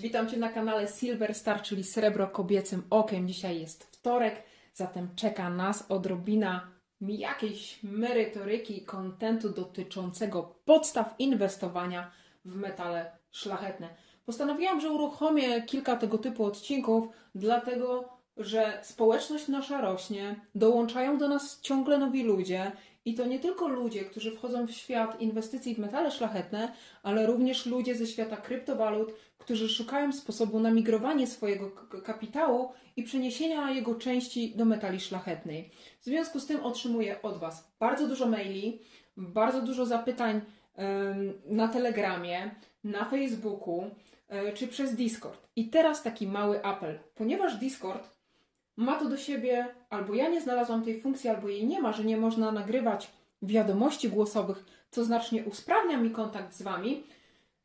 witam Cię na kanale Silver Star, czyli Srebro Kobiecym Okiem. Dzisiaj jest wtorek, zatem czeka nas odrobina jakiejś merytoryki i kontentu dotyczącego podstaw inwestowania w metale szlachetne. Postanowiłam, że uruchomię kilka tego typu odcinków, dlatego że społeczność nasza rośnie, dołączają do nas ciągle nowi ludzie i to nie tylko ludzie, którzy wchodzą w świat inwestycji w metale szlachetne, ale również ludzie ze świata kryptowalut, którzy szukają sposobu na migrowanie swojego kapitału i przeniesienia jego części do metali szlachetnej. W związku z tym otrzymuję od Was bardzo dużo maili, bardzo dużo zapytań na Telegramie, na Facebooku e, czy przez Discord. I teraz taki mały apel. Ponieważ Discord ma to do siebie, albo ja nie znalazłam tej funkcji, albo jej nie ma, że nie można nagrywać wiadomości głosowych, co znacznie usprawnia mi kontakt z Wami,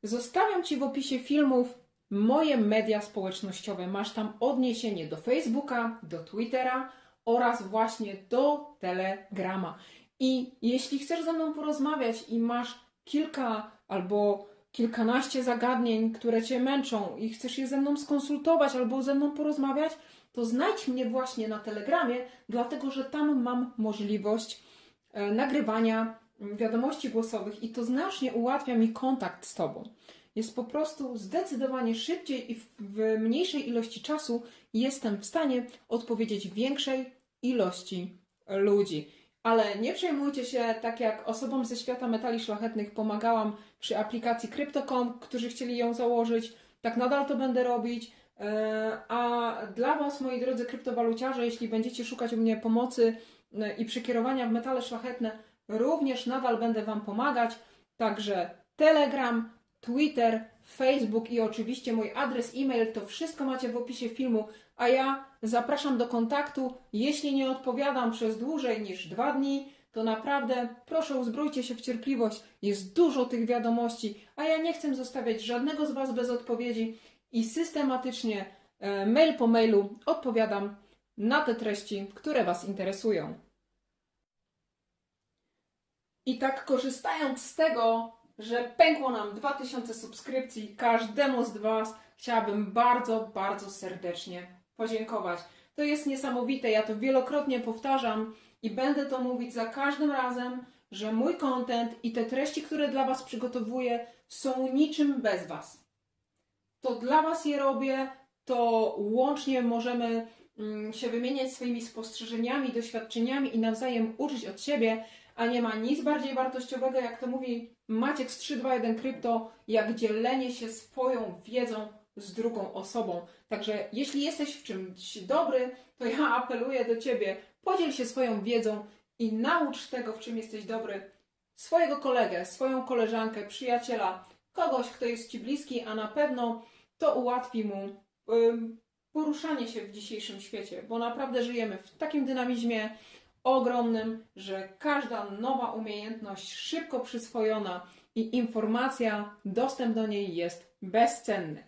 zostawiam Ci w opisie filmów moje media społecznościowe. Masz tam odniesienie do Facebooka, do Twittera oraz właśnie do Telegrama. I jeśli chcesz ze mną porozmawiać i masz kilka albo kilkanaście zagadnień, które Cię męczą i chcesz je ze mną skonsultować albo ze mną porozmawiać, to znajdź mnie właśnie na Telegramie, dlatego że tam mam możliwość e, nagrywania wiadomości głosowych i to znacznie ułatwia mi kontakt z Tobą. Jest po prostu zdecydowanie szybciej i w mniejszej ilości czasu jestem w stanie odpowiedzieć większej ilości ludzi. Ale nie przejmujcie się, tak jak osobom ze świata metali szlachetnych pomagałam przy aplikacji Crypto.com, którzy chcieli ją założyć, tak nadal to będę robić. E, a dla Was, moi drodzy kryptowaluciarze, jeśli będziecie szukać u mnie pomocy e, i przekierowania w metale szlachetne, również nadal będę Wam pomagać. Także Telegram, Twitter, Facebook i oczywiście mój adres e-mail, to wszystko macie w opisie filmu, a ja zapraszam do kontaktu. Jeśli nie odpowiadam przez dłużej niż dwa dni, to naprawdę proszę uzbrójcie się w cierpliwość. Jest dużo tych wiadomości, a ja nie chcę zostawiać żadnego z Was bez odpowiedzi i systematycznie e, mail po mailu odpowiadam na te treści, które Was interesują. I tak korzystając z tego, że pękło nam 2000 subskrypcji, każdemu z Was chciałabym bardzo, bardzo serdecznie podziękować. To jest niesamowite, ja to wielokrotnie powtarzam i będę to mówić za każdym razem, że mój content i te treści, które dla Was przygotowuję, są niczym bez Was to dla Was je robię, to łącznie możemy mm, się wymieniać swoimi spostrzeżeniami, doświadczeniami i nawzajem uczyć od siebie, a nie ma nic bardziej wartościowego, jak to mówi Maciek z 321 Krypto, jak dzielenie się swoją wiedzą z drugą osobą. Także jeśli jesteś w czymś dobry, to ja apeluję do Ciebie, podziel się swoją wiedzą i naucz tego, w czym jesteś dobry, swojego kolegę, swoją koleżankę, przyjaciela, kogoś, kto jest Ci bliski, a na pewno to ułatwi mu poruszanie się w dzisiejszym świecie, bo naprawdę żyjemy w takim dynamizmie ogromnym, że każda nowa umiejętność szybko przyswojona i informacja, dostęp do niej jest bezcenny.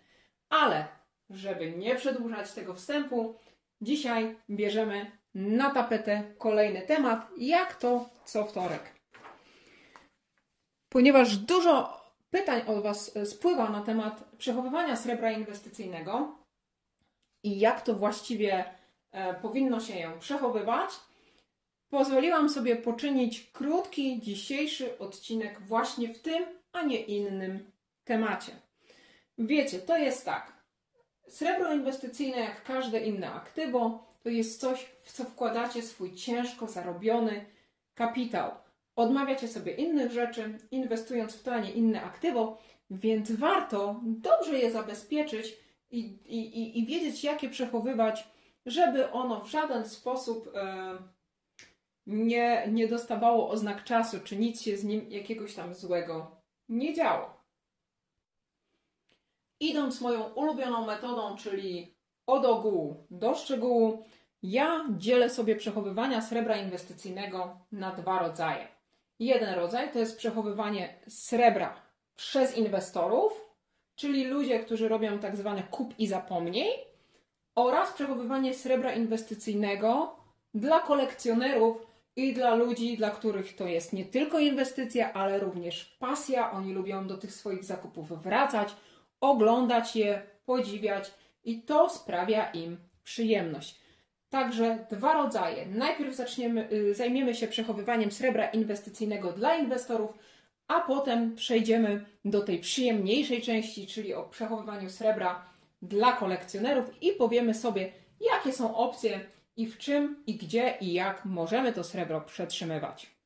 Ale, żeby nie przedłużać tego wstępu, dzisiaj bierzemy na tapetę kolejny temat, jak to co wtorek. Ponieważ dużo pytań od Was e, spływa na temat przechowywania srebra inwestycyjnego i jak to właściwie e, powinno się ją przechowywać, pozwoliłam sobie poczynić krótki dzisiejszy odcinek właśnie w tym, a nie innym temacie. Wiecie, to jest tak. Srebro inwestycyjne, jak każde inne aktywo, to jest coś, w co wkładacie swój ciężko zarobiony kapitał odmawiacie sobie innych rzeczy, inwestując w to, a nie inne aktywo, więc warto dobrze je zabezpieczyć i, i, i wiedzieć, jak je przechowywać, żeby ono w żaden sposób e, nie, nie dostawało oznak czasu, czy nic się z nim jakiegoś tam złego nie działo. Idąc moją ulubioną metodą, czyli od ogółu do szczegółu, ja dzielę sobie przechowywania srebra inwestycyjnego na dwa rodzaje. Jeden rodzaj to jest przechowywanie srebra przez inwestorów, czyli ludzie, którzy robią tak zwane kup i zapomnij, oraz przechowywanie srebra inwestycyjnego dla kolekcjonerów i dla ludzi, dla których to jest nie tylko inwestycja, ale również pasja. Oni lubią do tych swoich zakupów wracać, oglądać je, podziwiać i to sprawia im przyjemność. Także dwa rodzaje. Najpierw zaczniemy, y, zajmiemy się przechowywaniem srebra inwestycyjnego dla inwestorów, a potem przejdziemy do tej przyjemniejszej części, czyli o przechowywaniu srebra dla kolekcjonerów i powiemy sobie, jakie są opcje i w czym i gdzie i jak możemy to srebro przetrzymywać.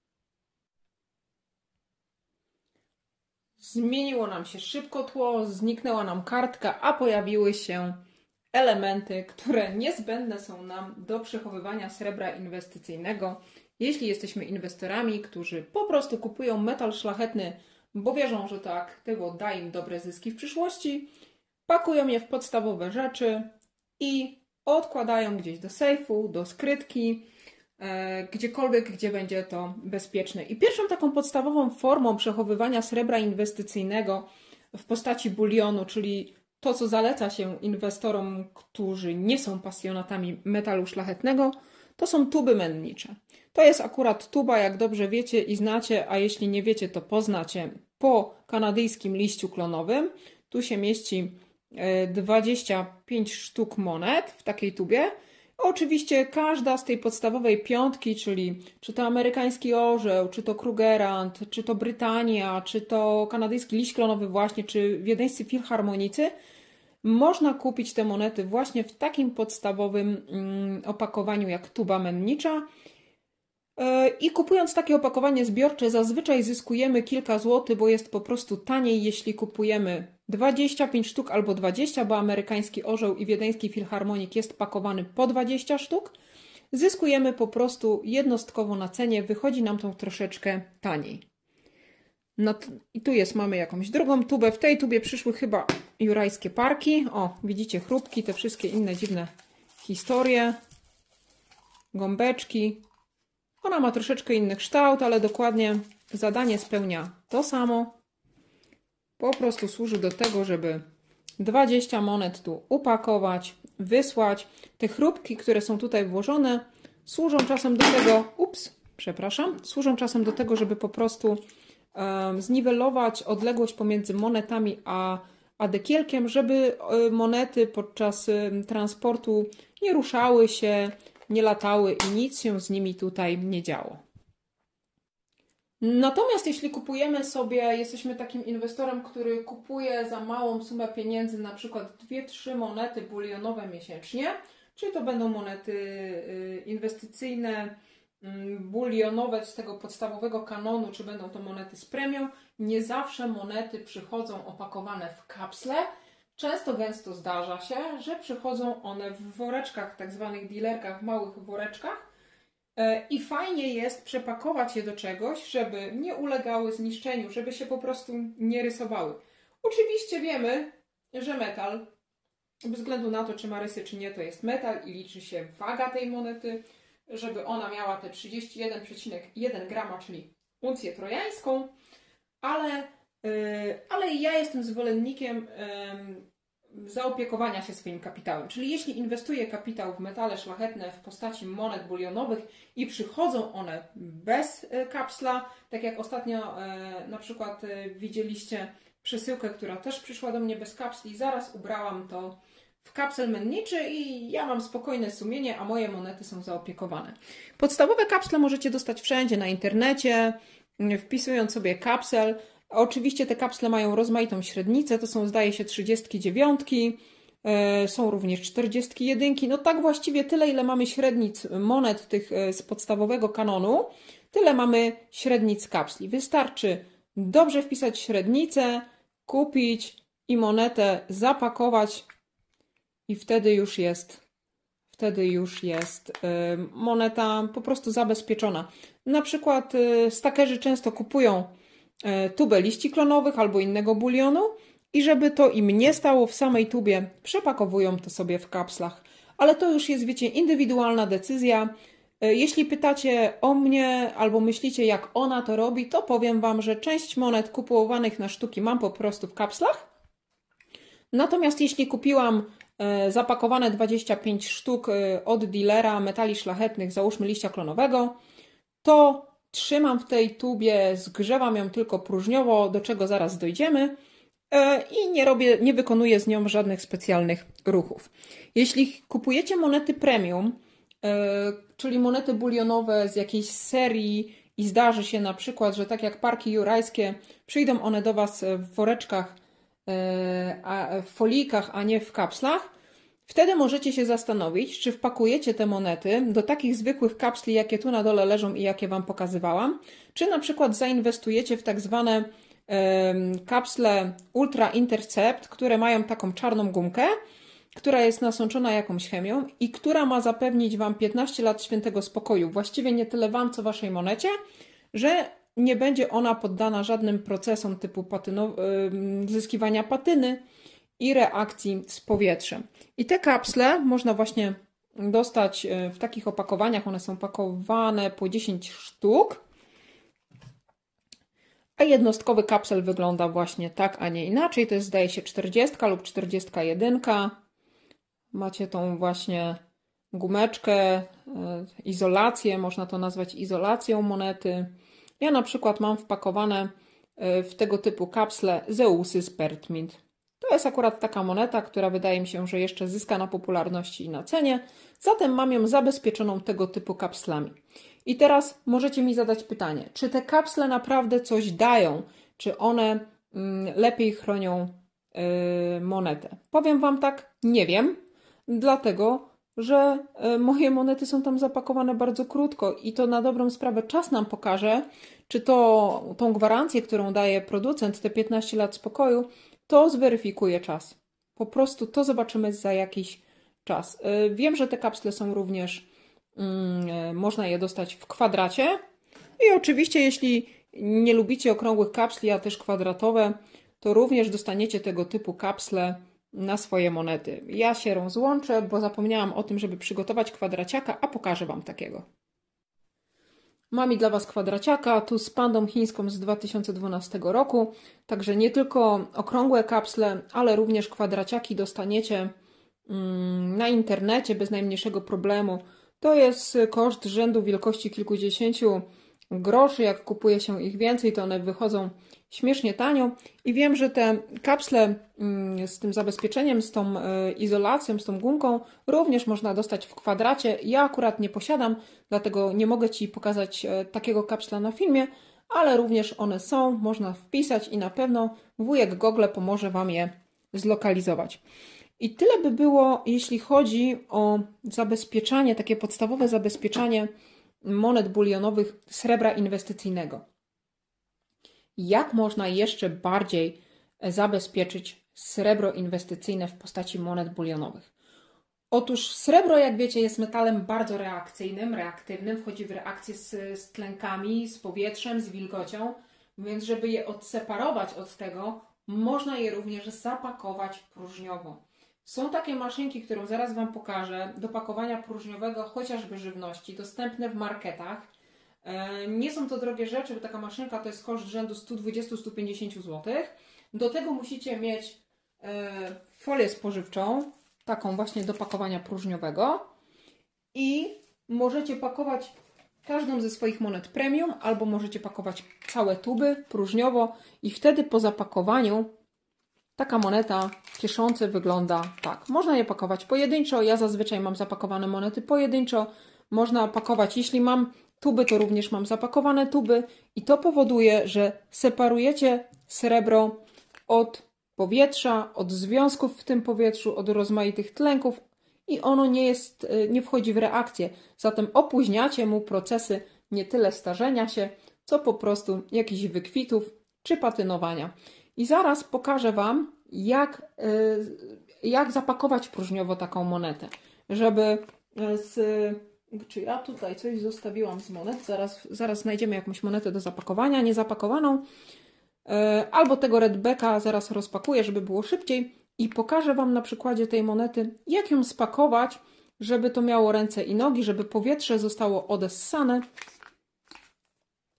Zmieniło nam się szybko tło, zniknęła nam kartka, a pojawiły się elementy, które niezbędne są nam do przechowywania srebra inwestycyjnego, jeśli jesteśmy inwestorami, którzy po prostu kupują metal szlachetny, bo wierzą, że to aktywo da im dobre zyski w przyszłości, pakują je w podstawowe rzeczy i odkładają gdzieś do sejfu, do skrytki, e, gdziekolwiek, gdzie będzie to bezpieczne. I pierwszą taką podstawową formą przechowywania srebra inwestycyjnego w postaci bulionu, czyli to, co zaleca się inwestorom, którzy nie są pasjonatami metalu szlachetnego, to są tuby mennicze. To jest akurat tuba, jak dobrze wiecie i znacie, a jeśli nie wiecie, to poznacie po kanadyjskim liściu klonowym. Tu się mieści 25 e, sztuk monet w takiej tubie. Oczywiście każda z tej podstawowej piątki, czyli czy to amerykański orzeł, czy to Krugerrand, czy to Brytania, czy to kanadyjski liść klonowy właśnie, czy wiedeńscy filharmonicy, można kupić te monety właśnie w takim podstawowym mm, opakowaniu jak tuba mennicza. E, I kupując takie opakowanie zbiorcze, zazwyczaj zyskujemy kilka złotych, bo jest po prostu taniej, jeśli kupujemy 25 sztuk albo 20, bo amerykański orzeł i wiedeński filharmonik jest pakowany po 20 sztuk. Zyskujemy po prostu jednostkowo na cenie, wychodzi nam to troszeczkę taniej. No I tu jest, mamy jakąś drugą tubę. W tej tubie przyszły chyba jurajskie parki. O, widzicie chrupki, te wszystkie inne dziwne historie. Gąbeczki. Ona ma troszeczkę inny kształt, ale dokładnie zadanie spełnia to samo. Po prostu służy do tego, żeby 20 monet tu upakować, wysłać. Te chrupki, które są tutaj włożone, służą czasem do tego, ups, przepraszam, służą czasem do tego, żeby po prostu zniwelować odległość pomiędzy monetami a, a dekielkiem, żeby monety podczas transportu nie ruszały się, nie latały i nic się z nimi tutaj nie działo. Natomiast jeśli kupujemy sobie, jesteśmy takim inwestorem, który kupuje za małą sumę pieniędzy, na przykład 2-3 monety bulionowe miesięcznie, czyli to będą monety y, inwestycyjne, bulionowe z tego podstawowego kanonu, czy będą to monety z premią, nie zawsze monety przychodzą opakowane w kapsle. Często gęsto zdarza się, że przychodzą one w woreczkach, tak zwanych dealerkach, małych woreczkach, E, I fajnie jest przepakować je do czegoś, żeby nie ulegały zniszczeniu, żeby się po prostu nie rysowały. Oczywiście wiemy, że metal, bez względu na to, czy ma rysy, czy nie, to jest metal i liczy się waga tej monety, żeby ona miała te 31,1 grama, czyli uncję trojańską, ale, yy, ale ja jestem zwolennikiem zaopiekowania się swoim kapitałem. Czyli jeśli inwestuję kapitał w metale szlachetne w postaci monet bulionowych i przychodzą one bez e, kapsla, tak jak ostatnio e, na przykład widzieliście przesyłkę, która też przyszła do mnie bez kapsli, zaraz ubrałam to w kapsel menniczy i ja mam spokojne sumienie, a moje monety są zaopiekowane. Podstawowe kapsle możecie dostać wszędzie na internecie, wpisując sobie kapsel. Oczywiście te kapsle mają rozmaitą średnicę, to są zdaje się 39, e, są również 41. No tak właściwie tyle, ile mamy średnic monet tych e, z podstawowego kanonu, tyle mamy średnic kapsli. Wystarczy dobrze wpisać średnicę, kupić i monetę zapakować i wtedy już jest wtedy już jest e, moneta po prostu zabezpieczona. Na przykład stakerzy często kupują E, tubę liści klonowych albo innego bulionu i żeby to im nie stało w samej tubie, przepakowują to sobie w kapslach. Ale to już jest, wiecie, indywidualna decyzja. Jeśli pytacie o mnie albo myślicie, jak ona to robi, to powiem Wam, że część monet kupowanych na sztuki mam po prostu w kapslach. Natomiast jeśli kupiłam zapakowane 25 sztuk od dealera metali szlachetnych, załóżmy liścia klonowego, to Trzymam w tej tubie, zgrzewam ją tylko próżniowo, do czego zaraz dojdziemy, e, i nie robię, nie wykonuję z nią żadnych specjalnych ruchów. Jeśli kupujecie monety premium, e, czyli monety bulionowe z jakiejś serii i zdarzy się na przykład, że tak jak parki jurajskie, przyjdą one do Was w woreczkach, w folijkach, a nie w kapslach, Wtedy możecie się zastanowić, czy wpakujecie te monety do takich zwykłych kapsli, jakie tu na dole leżą i jakie Wam pokazywałam, czy na przykład zainwestujecie w tak zwane kapsle Ultra Intercept, które mają taką czarną gumkę, która jest nasączona jakąś chemią i która ma zapewnić Wam 15 lat świętego spokoju. Właściwie nie tyle Wam, co Waszej monecie, że nie będzie ona poddana żadnym procesom typu patyno, zyskiwania patyny, i reakcji z powietrzem. I te kapsle można właśnie dostać e, w takich opakowaniach. One są pakowane po 10 sztuk. A jednostkowy kapsel wygląda właśnie tak, a nie inaczej. To jest zdaje się 40 lub 41. Macie tą właśnie gumeczkę, e, izolację, można to nazwać izolacją monety. Ja na przykład mam wpakowane e, w tego typu kapsle Zeusy z Pertmint. To jest akurat taka moneta, która wydaje mi się, że jeszcze zyska na popularności i na cenie, zatem mam ją zabezpieczoną tego typu kapslami. I teraz możecie mi zadać pytanie, czy te kapsle naprawdę coś dają? Czy one mm, lepiej chronią yy, monetę? Powiem Wam tak, nie wiem, dlatego że yy, moje monety są tam zapakowane bardzo krótko i to na dobrą sprawę czas nam pokaże, czy to tą gwarancję, którą daje producent, te 15 lat spokoju, to zweryfikuje czas. Po prostu to zobaczymy za jakiś czas. Y, wiem, że te kapsle są również, mm, y, można je dostać w kwadracie. I oczywiście, jeśli nie lubicie okrągłych kapsli, a też kwadratowe, to również dostaniecie tego typu kapsle na swoje monety. Ja się rozłączę, bo zapomniałam o tym, żeby przygotować kwadraciaka, a pokażę Wam takiego. Mam i dla Was kwadraciaka, tu z pandą chińską z 2012 roku. Także nie tylko okrągłe kapsle, ale również kwadraciaki dostaniecie mm, na internecie bez najmniejszego problemu. To jest koszt rzędu wielkości kilkudziesięciu groszy. Jak kupuje się ich więcej, to one wychodzą śmiesznie tanio. I wiem, że te kapsle mm, z tym zabezpieczeniem, z tą e, izolacją, z tą gumką również można dostać w kwadracie. Ja akurat nie posiadam, dlatego nie mogę Ci pokazać e, takiego kapsla na filmie, ale również one są, można wpisać i na pewno wujek Google pomoże Wam je zlokalizować. I tyle by było, jeśli chodzi o zabezpieczanie, takie podstawowe zabezpieczanie monet bulionowych srebra inwestycyjnego. Jak można jeszcze bardziej zabezpieczyć srebro inwestycyjne w postaci monet bulionowych? Otóż srebro, jak wiecie, jest metalem bardzo reakcyjnym, reaktywnym, wchodzi w reakcję z, z tlenkami, z powietrzem, z wilgocią, więc żeby je odseparować od tego, można je również zapakować próżniowo. Są takie maszynki, którą zaraz Wam pokażę, do pakowania próżniowego chociażby żywności, dostępne w marketach. E, nie są to drogie rzeczy, bo taka maszynka to jest koszt rzędu 120-150 zł. Do tego musicie mieć e, folię spożywczą, taką właśnie do pakowania próżniowego i możecie pakować każdą ze swoich monet premium albo możecie pakować całe tuby próżniowo i wtedy po zapakowaniu taka moneta kiesząca wygląda tak. Można je pakować pojedynczo, ja zazwyczaj mam zapakowane monety pojedynczo, można pakować, jeśli mam tuby, to również mam zapakowane tuby i to powoduje, że separujecie srebro od powietrza, od związków w tym powietrzu, od rozmaitych tlenków i ono nie jest, y, nie wchodzi w reakcję. Zatem opóźniacie mu procesy nie tyle starzenia się, co po prostu jakichś wykwitów czy patynowania. I zaraz pokażę Wam, jak, y, jak zapakować próżniowo taką monetę, żeby y, z czy ja tutaj coś zostawiłam z monet? Zaraz, zaraz znajdziemy jakąś monetę do zapakowania, niezapakowaną. E, albo tego redbacka zaraz rozpakuję, żeby było szybciej i pokażę Wam na przykładzie tej monety, jak ją spakować, żeby to miało ręce i nogi, żeby powietrze zostało odessane.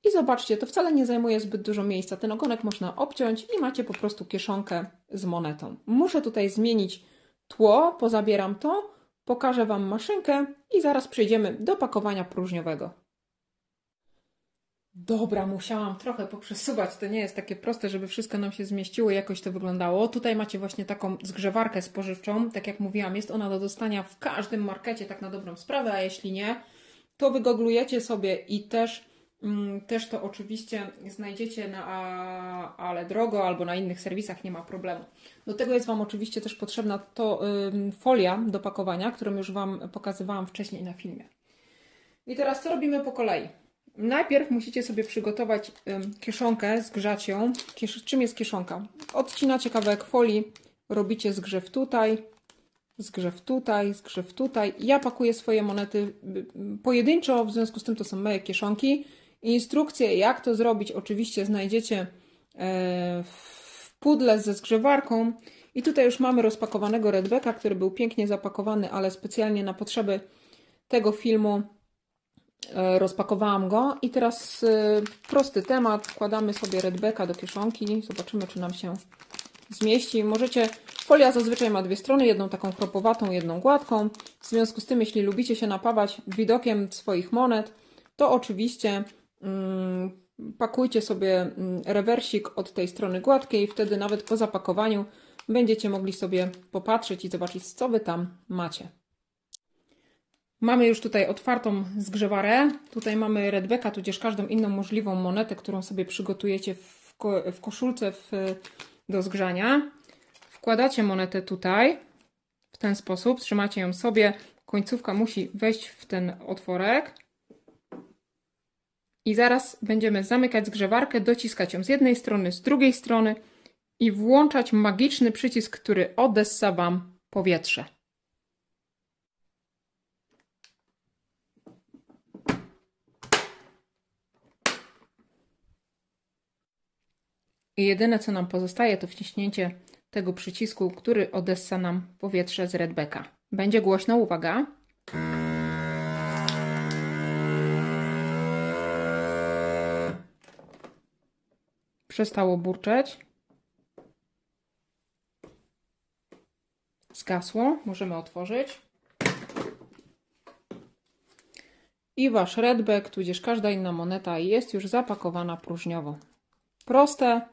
I zobaczcie, to wcale nie zajmuje zbyt dużo miejsca. Ten ogonek można obciąć i macie po prostu kieszonkę z monetą. Muszę tutaj zmienić tło, pozabieram to, Pokażę Wam maszynkę i zaraz przejdziemy do pakowania próżniowego. Dobra, musiałam trochę poprzesuwać. To nie jest takie proste, żeby wszystko nam się zmieściło i jakoś to wyglądało. Tutaj macie właśnie taką zgrzewarkę spożywczą. Tak jak mówiłam, jest ona do dostania w każdym markecie, tak na dobrą sprawę, a jeśli nie, to wygoglujecie sobie i też, też to oczywiście znajdziecie na Ale Drogo albo na innych serwisach, nie ma problemu. Do tego jest Wam oczywiście też potrzebna to folia do pakowania, którą już Wam pokazywałam wcześniej na filmie. I teraz co robimy po kolei? Najpierw musicie sobie przygotować kieszonkę, zgrzać ją. Czym jest kieszonka? Odcinacie kawałek folii, robicie zgrzew tutaj, zgrzew tutaj, zgrzew tutaj. Ja pakuję swoje monety pojedynczo, w związku z tym to są moje kieszonki. Instrukcje, jak to zrobić, oczywiście znajdziecie e, w pudle ze zgrzewarką. I tutaj już mamy rozpakowanego redbeka, który był pięknie zapakowany, ale specjalnie na potrzeby tego filmu E, rozpakowałam go i teraz e, prosty temat. Wkładamy sobie redbeka do kieszonki. Zobaczymy, czy nam się zmieści. Możecie, folia zazwyczaj ma dwie strony, jedną taką kropowatą, jedną gładką. W związku z tym, jeśli lubicie się napawać widokiem swoich monet, to oczywiście pakujcie sobie mm, rewersik od tej strony gładkiej. Wtedy nawet po zapakowaniu będziecie mogli sobie popatrzeć i zobaczyć, co wy tam macie. Mamy już tutaj otwartą zgrzewarę. Tutaj mamy redbeka, tudzież każdą inną możliwą monetę, którą sobie przygotujecie w, ko w koszulce w, do zgrzania. Wkładacie monetę tutaj w ten sposób, trzymacie ją sobie. Końcówka musi wejść w ten otworek. I zaraz będziemy zamykać zgrzewarkę, dociskać ją z jednej strony, z drugiej strony i włączać magiczny przycisk, który odessa Wam powietrze. I jedyne co nam pozostaje to wciśnięcie tego przycisku, który odessa nam powietrze z redbeka. Będzie głośno, uwaga. Przestało burczeć. Zgasło, możemy otworzyć. I wasz redback, tudzież każda inna moneta jest już zapakowana próżniowo. Proste,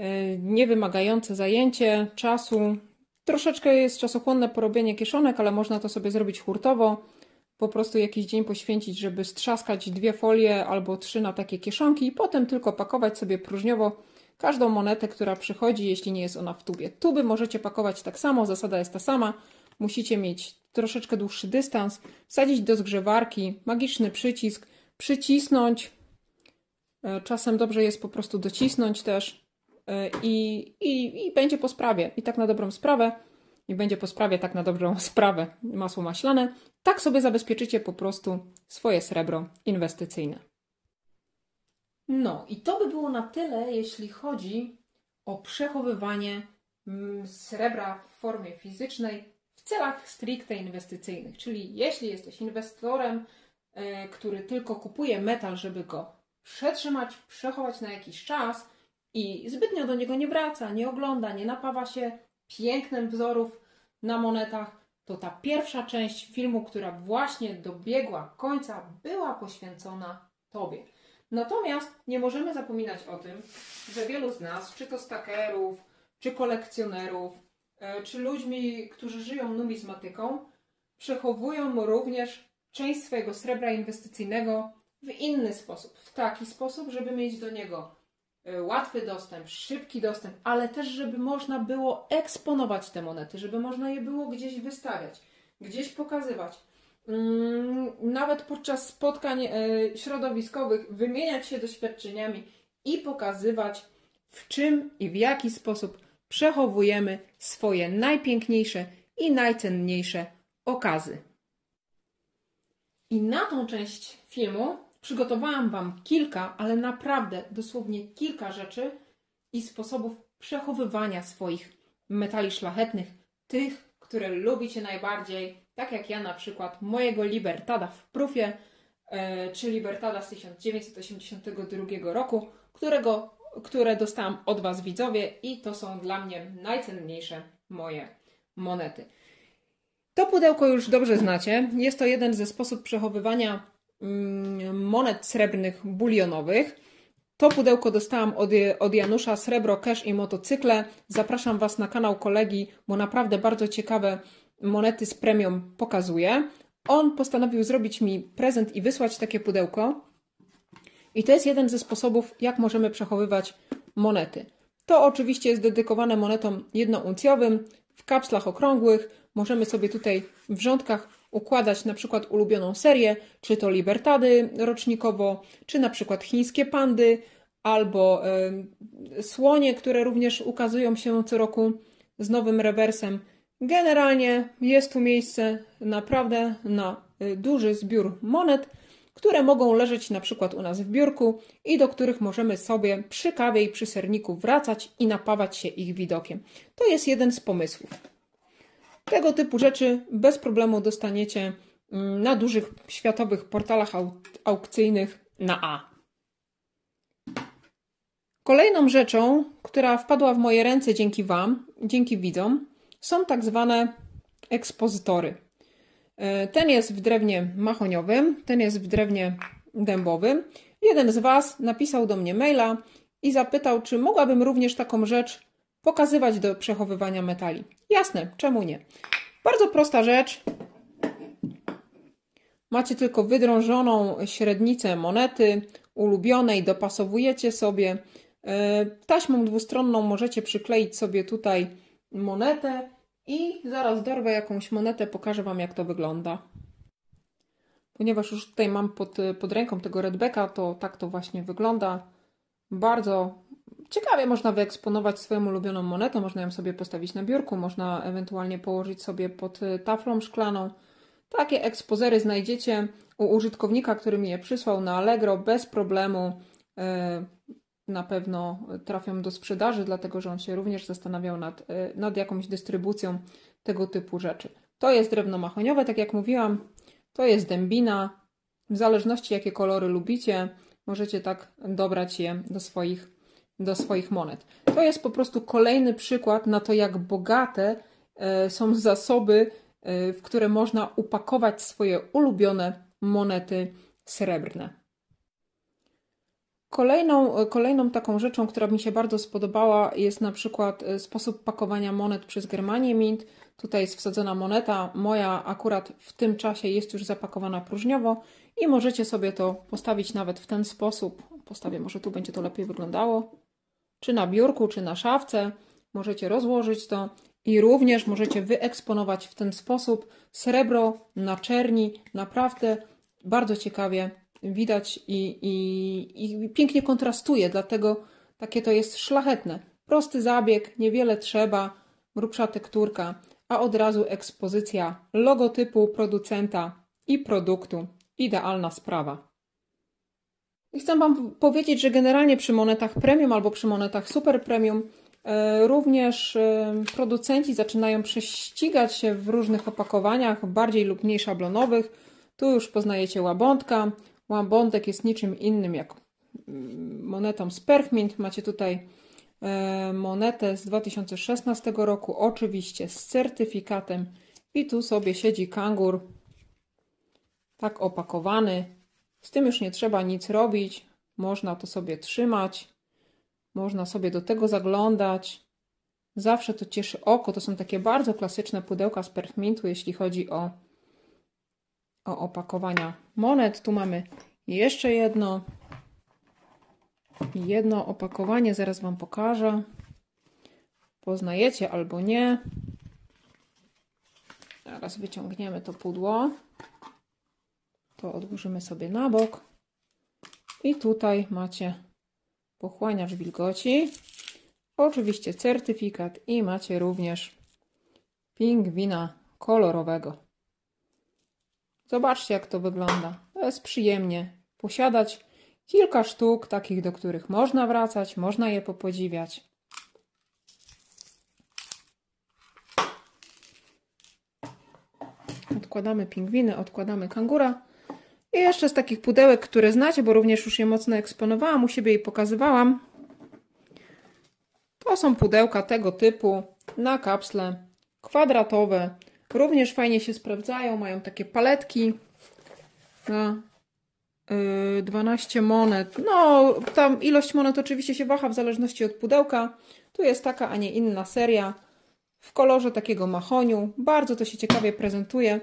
E, niewymagające zajęcie czasu. Troszeczkę jest czasochłonne porobienie kieszonek, ale można to sobie zrobić hurtowo. Po prostu jakiś dzień poświęcić, żeby strzaskać dwie folie albo trzy na takie kieszonki i potem tylko pakować sobie próżniowo każdą monetę, która przychodzi, jeśli nie jest ona w tubie. Tuby możecie pakować tak samo, zasada jest ta sama. Musicie mieć troszeczkę dłuższy dystans, wsadzić do zgrzewarki, magiczny przycisk, przycisnąć. E, czasem dobrze jest po prostu docisnąć też E, i, i, i będzie po sprawie. I tak na dobrą sprawę, i będzie po sprawie tak na dobrą sprawę masło maślane. Tak sobie zabezpieczycie po prostu swoje srebro inwestycyjne. No i to by było na tyle, jeśli chodzi o przechowywanie mm, srebra w formie fizycznej w celach stricte inwestycyjnych. Czyli jeśli jesteś inwestorem, e, który tylko kupuje metal, żeby go przetrzymać, przechować na jakiś czas, i zbytnio do niego nie wraca, nie ogląda, nie napawa się pięknem wzorów na monetach, to ta pierwsza część filmu, która właśnie dobiegła końca, była poświęcona Tobie. Natomiast nie możemy zapominać o tym, że wielu z nas, czy to stakerów, czy kolekcjonerów, e, czy ludźmi, którzy żyją numizmatyką, przechowują również część swojego srebra inwestycyjnego w inny sposób. W taki sposób, żeby mieć do niego łatwy dostęp, szybki dostęp, ale też, żeby można było eksponować te monety, żeby można je było gdzieś wystawiać, gdzieś pokazywać. Mm, nawet podczas spotkań y, środowiskowych wymieniać się doświadczeniami i pokazywać, w czym i w jaki sposób przechowujemy swoje najpiękniejsze i najcenniejsze okazy. I na tą część filmu Przygotowałam Wam kilka, ale naprawdę dosłownie kilka rzeczy i sposobów przechowywania swoich metali szlachetnych, tych, które lubicie najbardziej, tak jak ja na przykład mojego Libertada w Prufie, e, czy Libertada z 1982 roku, którego, które dostałam od Was widzowie i to są dla mnie najcenniejsze moje monety. To pudełko już dobrze znacie. Jest to jeden ze sposobów przechowywania monet srebrnych bulionowych. To pudełko dostałam od, od Janusza Srebro, Cash i Motocykle. Zapraszam Was na kanał kolegi, bo naprawdę bardzo ciekawe monety z premium pokazuje. On postanowił zrobić mi prezent i wysłać takie pudełko. I to jest jeden ze sposobów, jak możemy przechowywać monety. To oczywiście jest dedykowane monetom jednouncjowym w kapslach okrągłych. Możemy sobie tutaj w rządkach układać na przykład ulubioną serię, czy to Libertady rocznikowo, czy na przykład chińskie pandy, albo y, słonie, które również ukazują się co roku z nowym rewersem. Generalnie jest tu miejsce naprawdę na y, duży zbiór monet, które mogą leżeć na przykład u nas w biurku i do których możemy sobie przy kawie i przy serniku wracać i napawać się ich widokiem. To jest jeden z pomysłów. Tego typu rzeczy bez problemu dostaniecie mm, na dużych światowych portalach aukcyjnych na A. Kolejną rzeczą, która wpadła w moje ręce dzięki Wam, dzięki widzom, są tak zwane ekspozytory. E, ten jest w drewnie mahoniowym, ten jest w drewnie dębowym. Jeden z Was napisał do mnie maila i zapytał, czy mogłabym również taką rzecz pokazywać do przechowywania metali. Jasne, czemu nie? Bardzo prosta rzecz. Macie tylko wydrążoną średnicę monety ulubionej, dopasowujecie sobie. E, taśmą dwustronną możecie przykleić sobie tutaj monetę i zaraz dorwę jakąś monetę, pokażę Wam jak to wygląda. Ponieważ już tutaj mam pod, pod ręką tego redbacka, to tak to właśnie wygląda. Bardzo ciekawie można wyeksponować swoją ulubioną monetę, można ją sobie postawić na biurku, można ewentualnie położyć sobie pod taflą szklaną. Takie ekspozery znajdziecie u użytkownika, który mi je przysłał na Allegro bez problemu. E, na pewno trafią do sprzedaży, dlatego że on się również zastanawiał nad, e, nad jakąś dystrybucją tego typu rzeczy. To jest drewno mahoniowe, tak jak mówiłam, to jest dębina. W zależności jakie kolory lubicie, możecie tak dobrać je do swoich, do swoich monet. To jest po prostu kolejny przykład na to, jak bogate e, są zasoby, e, w które można upakować swoje ulubione monety srebrne. Kolejną, kolejną taką rzeczą, która mi się bardzo spodobała, jest na przykład e, sposób pakowania monet przez Germanię Mint. Tutaj jest wsadzona moneta. Moja akurat w tym czasie jest już zapakowana próżniowo i możecie sobie to postawić nawet w ten sposób. Postawię, może tu będzie to lepiej wyglądało. Czy na biurku, czy na szafce. Możecie rozłożyć to i również możecie wyeksponować w ten sposób srebro na czerni. Naprawdę bardzo ciekawie widać i, i, i pięknie kontrastuje, dlatego takie to jest szlachetne. Prosty zabieg, niewiele trzeba, grubsza tekturka, a od razu ekspozycja logotypu producenta i produktu. Idealna sprawa. I chcę Wam powiedzieć, że generalnie przy monetach premium albo przy monetach super premium e, również e, producenci zaczynają prześcigać się w różnych opakowaniach, bardziej lub mniej szablonowych. Tu już poznajecie łabądka, Łabądek jest niczym innym jak mm, monetą z Perfmint. Macie tutaj e, monetę z 2016 roku, oczywiście z certyfikatem. I tu sobie siedzi kangur, tak opakowany. Z tym już nie trzeba nic robić. Można to sobie trzymać. Można sobie do tego zaglądać. Zawsze to cieszy oko. To są takie bardzo klasyczne pudełka z Perfmintu, jeśli chodzi o o opakowania monet. Tu mamy jeszcze jedno. Jedno opakowanie, zaraz Wam pokażę. Poznajecie albo nie. Teraz wyciągniemy to pudło. To odłożymy sobie na bok. I tutaj macie pochłaniacz wilgoci. Oczywiście certyfikat i macie również pingwina kolorowego. Zobaczcie, jak to wygląda. To jest przyjemnie posiadać kilka sztuk, takich, do których można wracać, można je popodziwiać. Odkładamy pingwiny, odkładamy kangura. I jeszcze z takich pudełek, które znacie, bo również już je mocno eksponowałam, u siebie i pokazywałam. To są pudełka tego typu na kapsle kwadratowe Również fajnie się sprawdzają, mają takie paletki na Yy, 12 monet. No, tam ilość monet oczywiście się waha w zależności od pudełka. Tu jest taka, a nie inna seria w kolorze takiego mahoniu. Bardzo to się ciekawie prezentuje.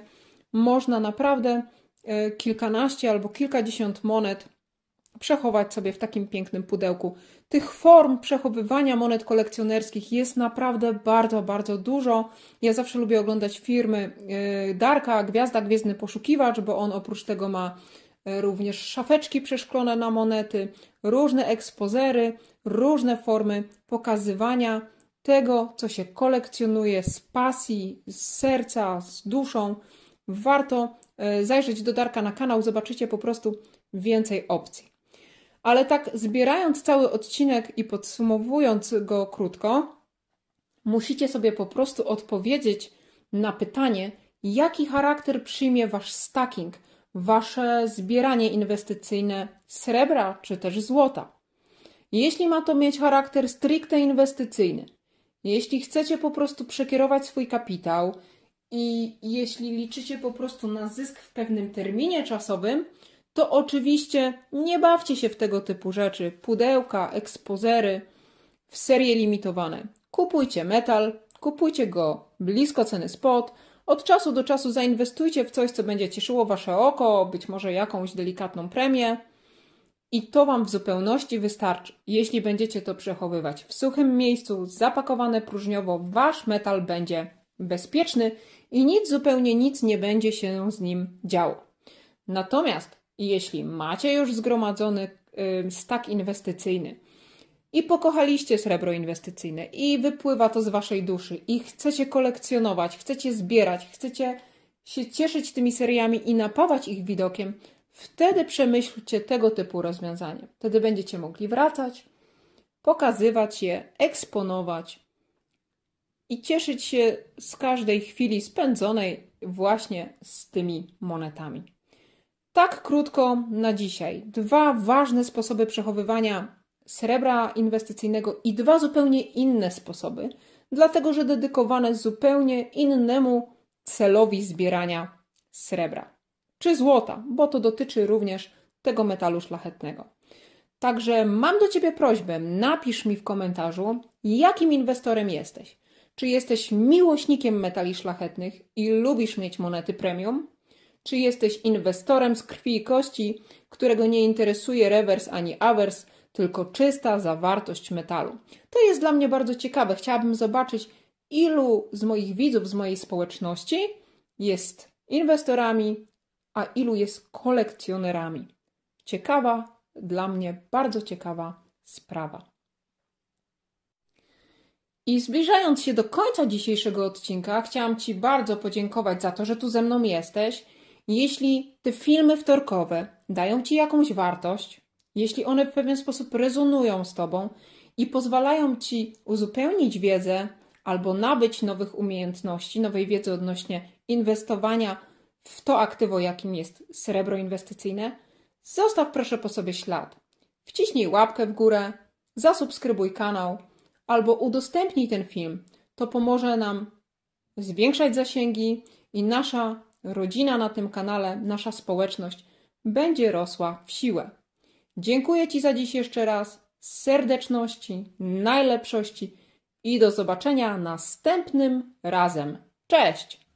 Można naprawdę kilkanaście albo kilkadziesiąt monet przechować sobie w takim pięknym pudełku. Tych form przechowywania monet kolekcjonerskich jest naprawdę bardzo, bardzo dużo. Ja zawsze lubię oglądać firmy yy, Darka, Gwiazda, Gwiezdny Poszukiwacz, bo on oprócz tego ma yy, również szafeczki przeszklone na monety, różne ekspozery, różne formy pokazywania tego, co się kolekcjonuje z pasji, z serca, z duszą. Warto zajrzeć do Darka na kanał, zobaczycie po prostu więcej opcji. Ale tak zbierając cały odcinek i podsumowując go krótko, musicie sobie po prostu odpowiedzieć na pytanie, jaki charakter przyjmie wasz stacking, wasze zbieranie inwestycyjne srebra czy też złota. Jeśli ma to mieć charakter stricte inwestycyjny, jeśli chcecie po prostu przekierować swój kapitał i jeśli liczycie po prostu na zysk w pewnym terminie czasowym, to oczywiście nie bawcie się w tego typu rzeczy. Pudełka, ekspozery w serie limitowane. Kupujcie metal, kupujcie go blisko ceny spot. Od czasu do czasu zainwestujcie w coś, co będzie cieszyło wasze oko, być może jakąś delikatną premię. I to Wam w zupełności wystarczy. Jeśli będziecie to przechowywać w suchym miejscu, zapakowane próżniowo, Wasz metal będzie bezpieczny i nic, zupełnie nic nie będzie się z nim działo. Natomiast jeśli macie już zgromadzony stak inwestycyjny i pokochaliście srebro inwestycyjne i wypływa to z waszej duszy i chcecie kolekcjonować, chcecie zbierać, chcecie się cieszyć tymi seriami i napawać ich widokiem, wtedy przemyślcie tego typu rozwiązanie. Wtedy będziecie mogli wracać, pokazywać je, eksponować i cieszyć się z każdej chwili spędzonej właśnie z tymi monetami. Tak krótko na dzisiaj. Dwa ważne sposoby przechowywania srebra inwestycyjnego i dwa zupełnie inne sposoby, dlatego że dedykowane zupełnie innemu celowi zbierania srebra czy złota, bo to dotyczy również tego metalu szlachetnego. Także mam do Ciebie prośbę, napisz mi w komentarzu, jakim inwestorem jesteś. Czy jesteś miłośnikiem metali szlachetnych i lubisz mieć monety premium? Czy jesteś inwestorem z krwi i kości, którego nie interesuje rewers ani awers, tylko czysta zawartość metalu? To jest dla mnie bardzo ciekawe. Chciałabym zobaczyć, ilu z moich widzów, z mojej społeczności jest inwestorami, a ilu jest kolekcjonerami. Ciekawa, dla mnie bardzo ciekawa sprawa. I zbliżając się do końca dzisiejszego odcinka, chciałam Ci bardzo podziękować za to, że tu ze mną jesteś jeśli te filmy wtorkowe dają ci jakąś wartość, jeśli one w pewien sposób rezonują z tobą i pozwalają ci uzupełnić wiedzę albo nabyć nowych umiejętności, nowej wiedzy odnośnie inwestowania w to aktywo, jakim jest srebro inwestycyjne, zostaw proszę po sobie ślad. Wciśnij łapkę w górę, zasubskrybuj kanał albo udostępnij ten film. To pomoże nam zwiększać zasięgi i nasza rodzina na tym kanale, nasza społeczność będzie rosła w siłę. Dziękuję Ci za dziś jeszcze raz. Serdeczności, najlepszości i do zobaczenia następnym razem. Cześć!